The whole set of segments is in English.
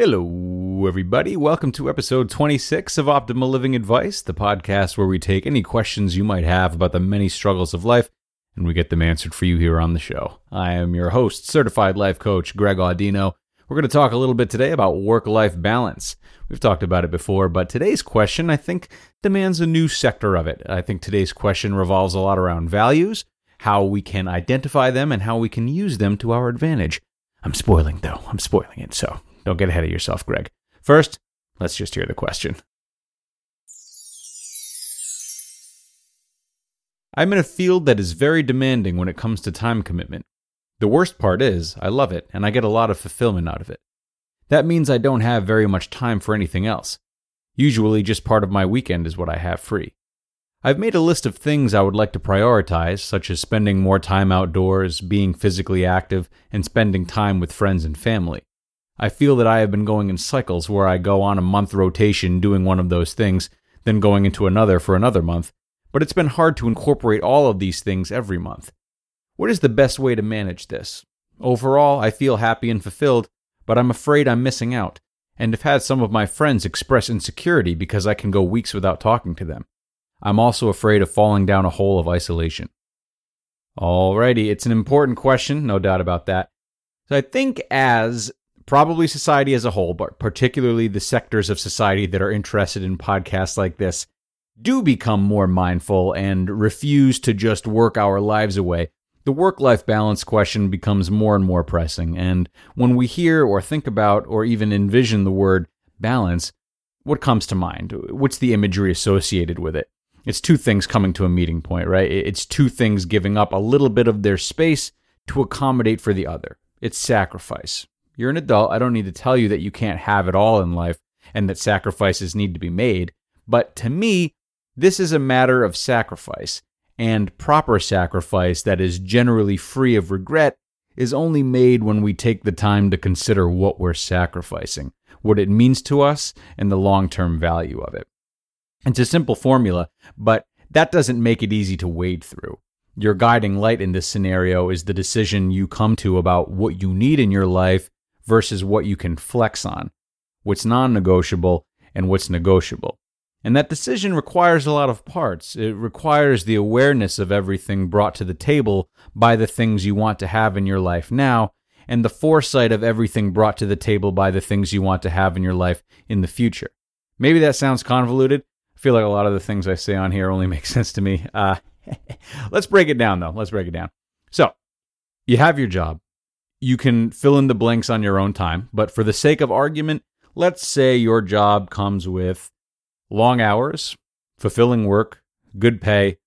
Hello, everybody. Welcome to episode 26 of Optimal Living Advice, the podcast where we take any questions you might have about the many struggles of life and we get them answered for you here on the show. I am your host, certified life coach Greg Audino. We're going to talk a little bit today about work life balance. We've talked about it before, but today's question, I think, demands a new sector of it. I think today's question revolves a lot around values, how we can identify them, and how we can use them to our advantage. I'm spoiling, though. I'm spoiling it, so don't get ahead of yourself, Greg. First, let's just hear the question. I'm in a field that is very demanding when it comes to time commitment. The worst part is, I love it and I get a lot of fulfillment out of it. That means I don't have very much time for anything else. Usually, just part of my weekend is what I have free. I've made a list of things I would like to prioritize, such as spending more time outdoors, being physically active, and spending time with friends and family. I feel that I have been going in cycles where I go on a month rotation doing one of those things, then going into another for another month, but it's been hard to incorporate all of these things every month. What is the best way to manage this? Overall, I feel happy and fulfilled, but I'm afraid I'm missing out, and have had some of my friends express insecurity because I can go weeks without talking to them. I'm also afraid of falling down a hole of isolation. Alrighty, it's an important question, no doubt about that. So I think as probably society as a whole, but particularly the sectors of society that are interested in podcasts like this, do become more mindful and refuse to just work our lives away, the work life balance question becomes more and more pressing. And when we hear or think about or even envision the word balance, what comes to mind? What's the imagery associated with it? It's two things coming to a meeting point, right? It's two things giving up a little bit of their space to accommodate for the other. It's sacrifice. You're an adult. I don't need to tell you that you can't have it all in life and that sacrifices need to be made. But to me, this is a matter of sacrifice, and proper sacrifice that is generally free of regret is only made when we take the time to consider what we're sacrificing, what it means to us, and the long term value of it. It's a simple formula, but that doesn't make it easy to wade through. Your guiding light in this scenario is the decision you come to about what you need in your life versus what you can flex on, what's non negotiable, and what's negotiable. And that decision requires a lot of parts. It requires the awareness of everything brought to the table by the things you want to have in your life now, and the foresight of everything brought to the table by the things you want to have in your life in the future. Maybe that sounds convoluted. I feel like a lot of the things I say on here only make sense to me. Uh, let's break it down, though. Let's break it down. So, you have your job. You can fill in the blanks on your own time, but for the sake of argument, let's say your job comes with long hours, fulfilling work, good pay,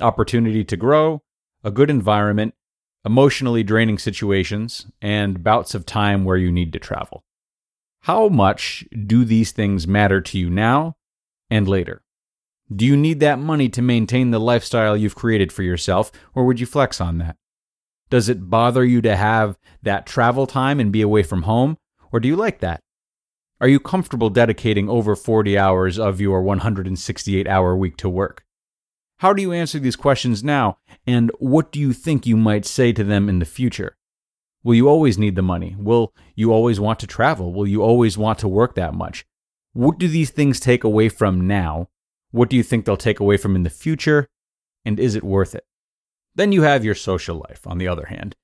opportunity to grow, a good environment, emotionally draining situations, and bouts of time where you need to travel. How much do these things matter to you now and later? Do you need that money to maintain the lifestyle you've created for yourself, or would you flex on that? Does it bother you to have that travel time and be away from home, or do you like that? Are you comfortable dedicating over 40 hours of your 168 hour week to work? How do you answer these questions now, and what do you think you might say to them in the future? Will you always need the money? Will you always want to travel? Will you always want to work that much? What do these things take away from now? What do you think they'll take away from in the future? And is it worth it? Then you have your social life, on the other hand.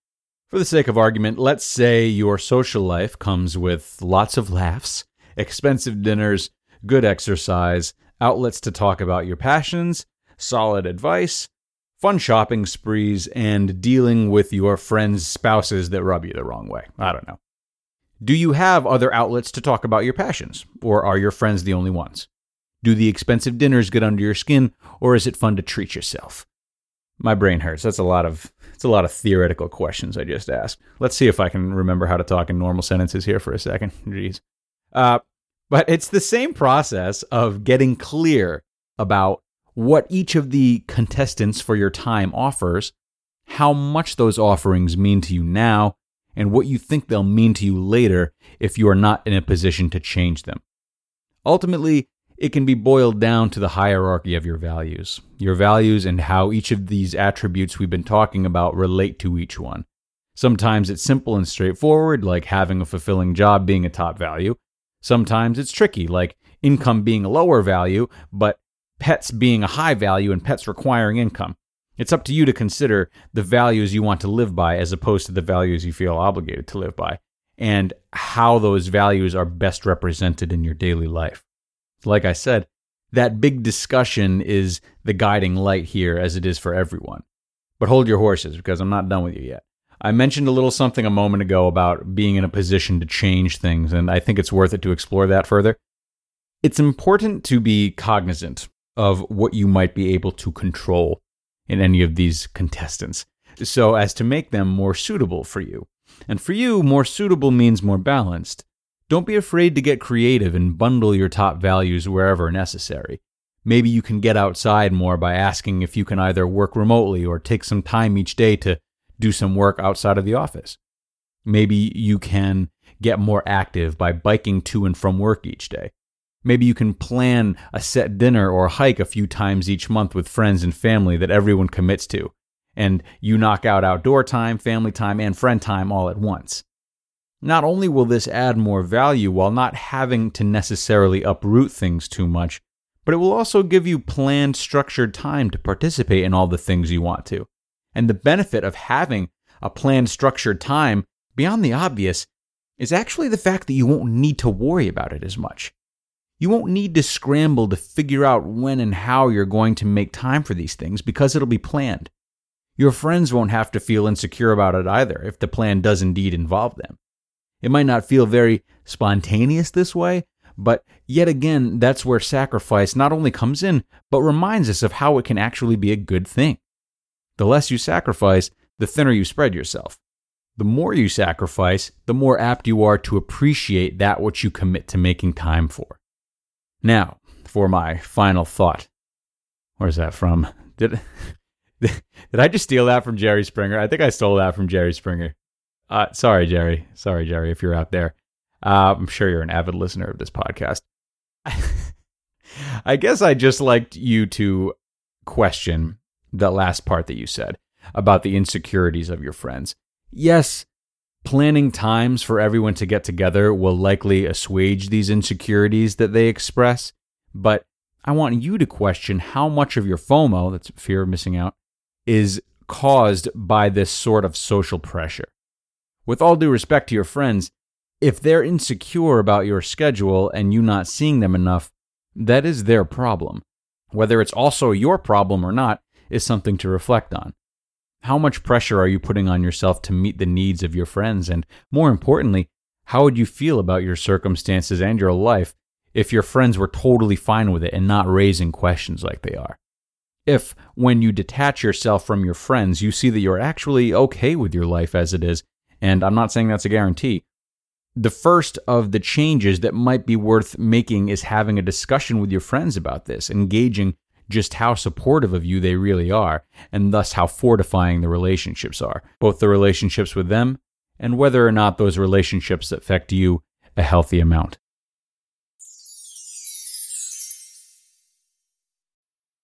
For the sake of argument, let's say your social life comes with lots of laughs, expensive dinners, good exercise, outlets to talk about your passions, solid advice, fun shopping sprees, and dealing with your friends' spouses that rub you the wrong way. I don't know. Do you have other outlets to talk about your passions, or are your friends the only ones? Do the expensive dinners get under your skin, or is it fun to treat yourself? My brain hurts. That's a lot of it's a lot of theoretical questions I just asked. Let's see if I can remember how to talk in normal sentences here for a second. Jeez. Uh, but it's the same process of getting clear about what each of the contestants for your time offers, how much those offerings mean to you now, and what you think they'll mean to you later if you are not in a position to change them. Ultimately, it can be boiled down to the hierarchy of your values, your values and how each of these attributes we've been talking about relate to each one. Sometimes it's simple and straightforward, like having a fulfilling job being a top value. Sometimes it's tricky, like income being a lower value, but pets being a high value and pets requiring income. It's up to you to consider the values you want to live by as opposed to the values you feel obligated to live by, and how those values are best represented in your daily life. Like I said, that big discussion is the guiding light here as it is for everyone. But hold your horses because I'm not done with you yet. I mentioned a little something a moment ago about being in a position to change things, and I think it's worth it to explore that further. It's important to be cognizant of what you might be able to control in any of these contestants so as to make them more suitable for you. And for you, more suitable means more balanced. Don't be afraid to get creative and bundle your top values wherever necessary. Maybe you can get outside more by asking if you can either work remotely or take some time each day to do some work outside of the office. Maybe you can get more active by biking to and from work each day. Maybe you can plan a set dinner or hike a few times each month with friends and family that everyone commits to, and you knock out outdoor time, family time, and friend time all at once. Not only will this add more value while not having to necessarily uproot things too much, but it will also give you planned, structured time to participate in all the things you want to. And the benefit of having a planned, structured time, beyond the obvious, is actually the fact that you won't need to worry about it as much. You won't need to scramble to figure out when and how you're going to make time for these things because it'll be planned. Your friends won't have to feel insecure about it either if the plan does indeed involve them. It might not feel very spontaneous this way, but yet again, that's where sacrifice not only comes in, but reminds us of how it can actually be a good thing. The less you sacrifice, the thinner you spread yourself. The more you sacrifice, the more apt you are to appreciate that which you commit to making time for. Now, for my final thought. Where's that from? Did did I just steal that from Jerry Springer? I think I stole that from Jerry Springer. Uh, sorry, Jerry. Sorry, Jerry, if you're out there. Uh, I'm sure you're an avid listener of this podcast. I guess I just liked you to question the last part that you said about the insecurities of your friends. Yes, Planning times for everyone to get together will likely assuage these insecurities that they express, but I want you to question how much of your FOMO, that's fear of missing out, is caused by this sort of social pressure. With all due respect to your friends, if they're insecure about your schedule and you not seeing them enough, that is their problem. Whether it's also your problem or not is something to reflect on. How much pressure are you putting on yourself to meet the needs of your friends? And more importantly, how would you feel about your circumstances and your life if your friends were totally fine with it and not raising questions like they are? If, when you detach yourself from your friends, you see that you're actually okay with your life as it is, and I'm not saying that's a guarantee, the first of the changes that might be worth making is having a discussion with your friends about this, engaging just how supportive of you they really are, and thus how fortifying the relationships are, both the relationships with them and whether or not those relationships affect you a healthy amount.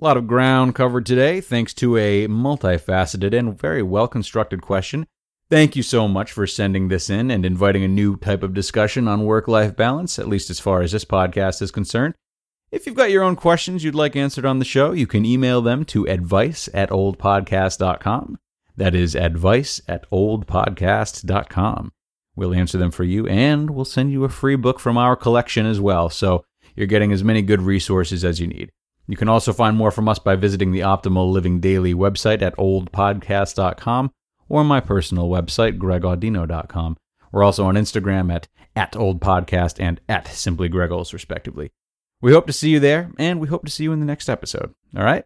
A lot of ground covered today, thanks to a multifaceted and very well constructed question. Thank you so much for sending this in and inviting a new type of discussion on work life balance, at least as far as this podcast is concerned. If you've got your own questions you'd like answered on the show, you can email them to advice at oldpodcast.com. That is advice at oldpodcast.com. We'll answer them for you and we'll send you a free book from our collection as well. So you're getting as many good resources as you need. You can also find more from us by visiting the Optimal Living Daily website at oldpodcast.com or my personal website, gregaudino.com. We're also on Instagram at, at oldpodcast and at simply Greggles, respectively. We hope to see you there, and we hope to see you in the next episode. All right?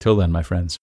Till then, my friends.